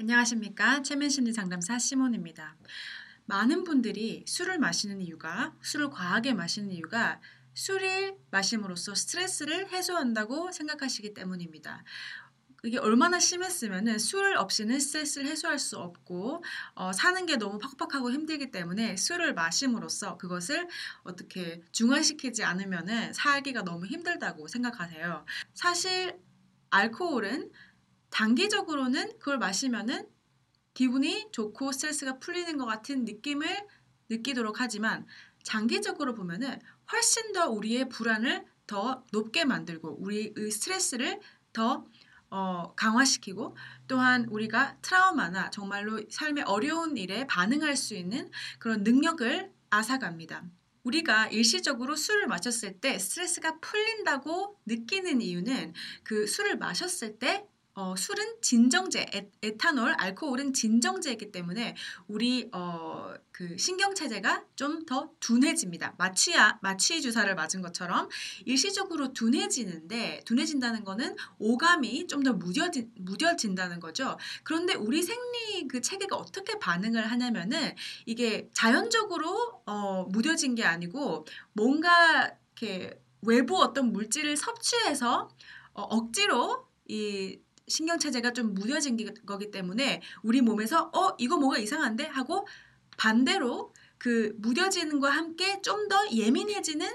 안녕하십니까. 최면심리 상담사 시몬입니다. 많은 분들이 술을 마시는 이유가, 술을 과하게 마시는 이유가 술을 마심으로써 스트레스를 해소한다고 생각하시기 때문입니다. 이게 얼마나 심했으면 술 없이는 스트레스를 해소할 수 없고 어, 사는 게 너무 팍팍하고 힘들기 때문에 술을 마심으로써 그것을 어떻게 중화시키지 않으면 살기가 너무 힘들다고 생각하세요. 사실 알코올은 단기적으로는 그걸 마시면은 기분이 좋고 스트레스가 풀리는 것 같은 느낌을 느끼도록 하지만 장기적으로 보면은 훨씬 더 우리의 불안을 더 높게 만들고 우리의 스트레스를 더 어, 강화시키고 또한 우리가 트라우마나 정말로 삶의 어려운 일에 반응할 수 있는 그런 능력을 앗아갑니다. 우리가 일시적으로 술을 마셨을 때 스트레스가 풀린다고 느끼는 이유는 그 술을 마셨을 때 어, 술은 진정제, 에, 타놀 알코올은 진정제이기 때문에 우리 어, 그 신경 체제가 좀 더 둔해집니다. 마취야 마취 주사를 맞은 것처럼 일시적으로 둔해지는데 둔해진다는 거는 오감이 좀 더 무뎌진, 무뎌진다는 거죠. 그런데 우리 생리 그 체계가 어떻게 반응을 하냐면은 이게 자연적으로 어, 무뎌진 게 아니고 뭔가 이렇게 외부 어떤 물질을 섭취해서 어, 억지로 이 신경체제가 좀 무뎌진 거기 때문에 우리 몸에서 어 이거 뭐가 이상한데? 하고 반대로 그 무뎌지는 과 함께 좀 더 예민해지는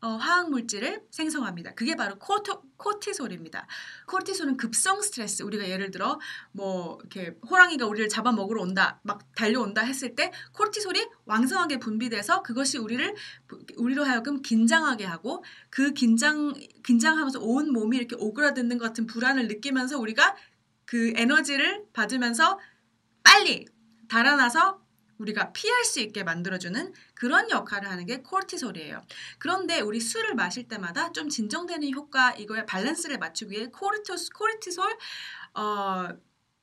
어, 화학 물질을 생성합니다. 그게 바로 코토, 코티솔입니다. 코티솔은 급성 스트레스. 우리가 예를 들어 뭐 이렇게 호랑이가 우리를 잡아먹으러 온다, 막 달려온다 했을 때 코티솔이 왕성하게 분비돼서 그것이 우리를 우리로 하여금 긴장하게 하고 그 긴장 긴장하면서 온 몸이 이렇게 오그라드는 것 같은 불안을 느끼면서 우리가 그 에너지를 받으면서 빨리 달아나서 우리가 피할 수 있게 만들어주는 그런 역할을 하는 게 코르티솔이에요. 그런데 우리 술을 마실 때마다 좀 진정되는 효과, 이거의 밸런스를 맞추기 위해 코르티솔, 코르티솔 어,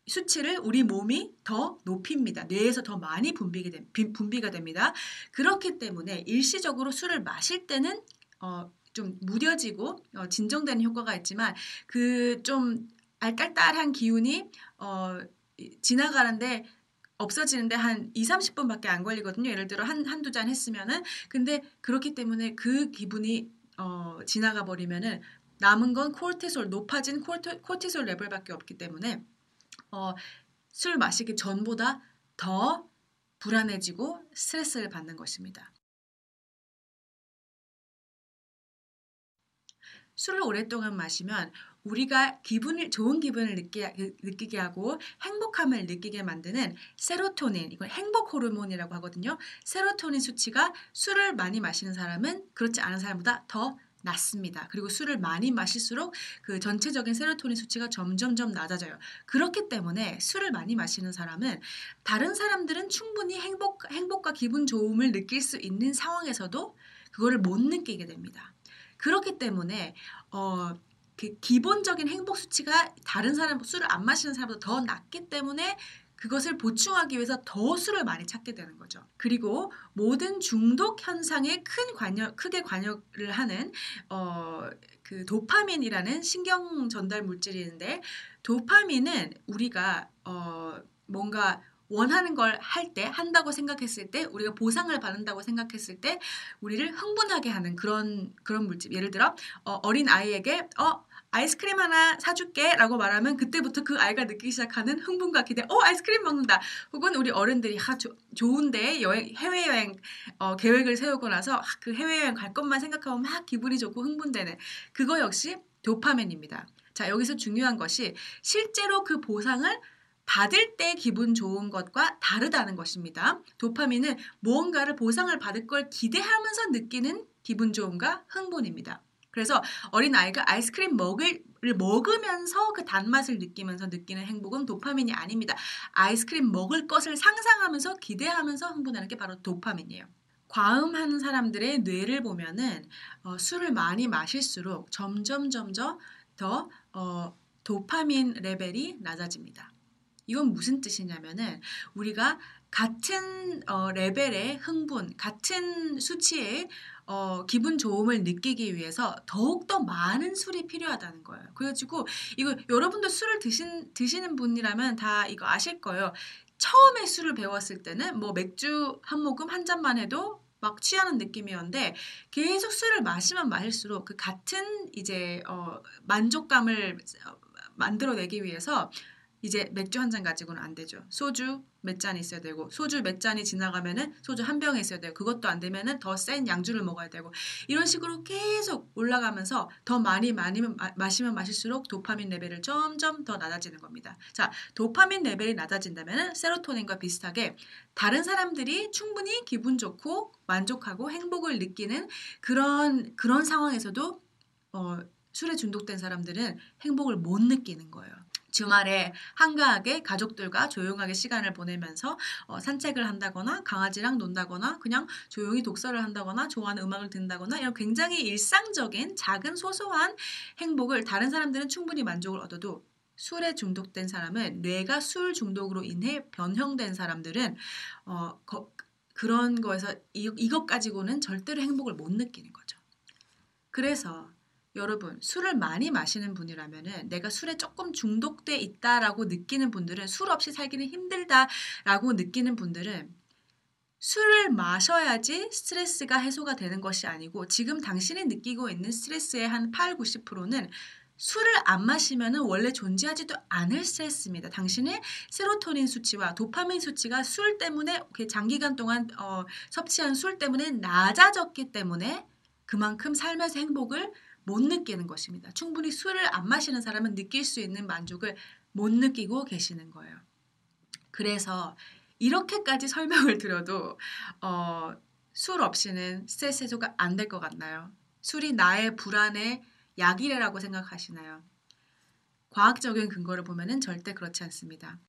수치를 우리 몸이 더 높입니다. 뇌에서 더 많이 분비가 됩니다. 그렇기 때문에 일시적으로 술을 마실 때는 어, 좀 무뎌지고 어, 진정되는 효과가 있지만 그 좀 알딸딸한 기운이 어, 지나가는데 없어지는데 한 2, 30분밖에 안 걸리거든요. 예를 들어 한 한두 잔 했으면은 근데 그렇기 때문에 그 기분이 어 지나가 버리면은 남은 건 코르티솔 높아진 코르티, 코르티솔 레벨밖에 없기 때문에 어 술 마시기 전보다 더 불안해지고 스트레스를 받는 것입니다. 술을 오랫동안 마시면 우리가 기분을 좋은 기분을 느끼게, 느끼 게 하고 행복함을 느끼게 만드는 세로토닌 이걸 행복 호르몬이라고 하거든요. 세로토닌 수치가 술을 많이 마시는 사람은 그렇지 않은 사람보다 더 낮습니다. 그리고 술을 많이 마실수록 그 전체적인 세로토닌 수치가 점점점 낮아져요. 그렇기 때문에 술을 많이 마시는 사람은 다른 사람들은 충분히 행복, 행복과 기분 좋음을 느낄 수 있는 상황에서도 그거를 못 느끼게 됩니다. 그렇기 때문에 어, 그 기본적인 행복 수치가 다른 사람 술을 안 마시는 사람보다 더 낮기 때문에 그것을 보충하기 위해서 더 술을 많이 찾게 되는 거죠. 그리고 모든 중독 현상에 큰 관여, 크게 관여를 하는 어, 그 도파민이라는 신경 전달 물질이 있는데 도파민은 우리가 어, 뭔가 원하는 걸 할 때, 한다고 생각했을 때, 우리가 보상을 받는다고 생각했을 때, 우리를 흥분하게 하는 그런, 그런 물질. 예를 들어, 어, 린 아이에게, 어, 아이스크림 하나 사줄게 라고 말하면 그때부터 그 아이가 느끼기 시작하는 흥분과 기대. 어 아이스크림 먹는다. 혹은 우리 어른들이 하 조, 좋은데 여행 해외여행 어, 계획을 세우고 나서 그 해외여행 갈 것만 생각하면 막 기분이 좋고 흥분되는 그거 역시 도파민입니다. 자 여기서 중요한 것이 실제로 그 보상을 받을 때 기분 좋은 것과 다르다는 것입니다. 도파민은 무언가를 보상을 받을 걸 기대하면서 느끼는 기분 좋음과 흥분입니다. 그래서 어린 아이가 아이스크림 먹을 먹으면서 그 단맛을 느끼면서 느끼는 행복은 도파민이 아닙니다. 아이스크림 먹을 것을 상상하면서 기대하면서 흥분하는 게 바로 도파민이에요. 과음하는 사람들의 뇌를 보면은 어, 술을 많이 마실수록 점점 점점 더 어, 도파민 레벨이 낮아집니다. 이건 무슨 뜻이냐면은 우리가 같은 어, 레벨의 흥분, 같은 수치의 어, 기분 좋음을 느끼기 위해서 더욱더 많은 술이 필요하다는 거예요. 그래가지고 이거 여러분도 술을 드신, 드시는 분이라면 다 이거 아실 거예요. 처음에 술을 배웠을 때는 뭐 맥주 한 모금 한 잔만 해도 막 취하는 느낌이었는데 계속 술을 마시면 마실수록 그 같은 이제 어, 만족감을 어, 만들어내기 위해서 이제 맥주 한 잔 가지고는 안 되죠. 소주 몇 잔 있어야 되고 소주 몇 잔이 지나가면은 소주 한병 있어야 되고 그것도 안 되면은 더 센 양주를 먹어야 되고 이런 식으로 계속 올라가면서 더 많이 많이 마, 마시면 마실수록 도파민 레벨을 점점 더 낮아지는 겁니다. 자, 도파민 레벨이 낮아진다면은 세로토닌과 비슷하게 다른 사람들이 충분히 기분 좋고 만족하고 행복을 느끼는 그런 그런 상황에서도 어, 술에 중독된 사람들은 행복을 못 느끼는 거예요. 주말에 한가하게 가족들과 조용하게 시간을 보내면서 어, 산책을 한다거나 강아지랑 논다거나 그냥 조용히 독서를 한다거나 좋아하는 음악을 듣는다거나 이런 굉장히 일상적인 작은 소소한 행복을 다른 사람들은 충분히 만족을 얻어도 술에 중독된 사람은 뇌가 술 중독으로 인해 변형된 사람들은 어, 거, 그런 거에서 이, 이것 가지고는 절대로 행복을 못 느끼는 거죠. 그래서 여러분 술을 많이 마시는 분이라면은 내가 술에 조금 중독돼 있다라고 느끼는 분들은 술 없이 살기는 힘들다라고 느끼는 분들은 술을 마셔야지 스트레스가 해소가 되는 것이 아니고 지금 당신이 느끼고 있는 스트레스의 한 8, 90%는 술을 안 마시면은 원래 존재하지도 않을 스트레스입니다. 당신의 세로토닌 수치와 도파민 수치가 술 때문에 장기간 동안 어, 섭취한 술 때문에 낮아졌기 때문에 그만큼 삶에서 행복을 못 느끼는 것입니다. 충분히 술을 안 마시는 사람은 느낄 수 있는 만족을 못 느끼고 계시는 거예요. 그래서 이렇게까지 설명을 드려도 어, 술 없이는 스트레스 해소가 안 될 것 같나요? 술이 나의 불안의 약이라고 생각하시나요? 과학적인 근거를 보면은 절대 그렇지 않습니다.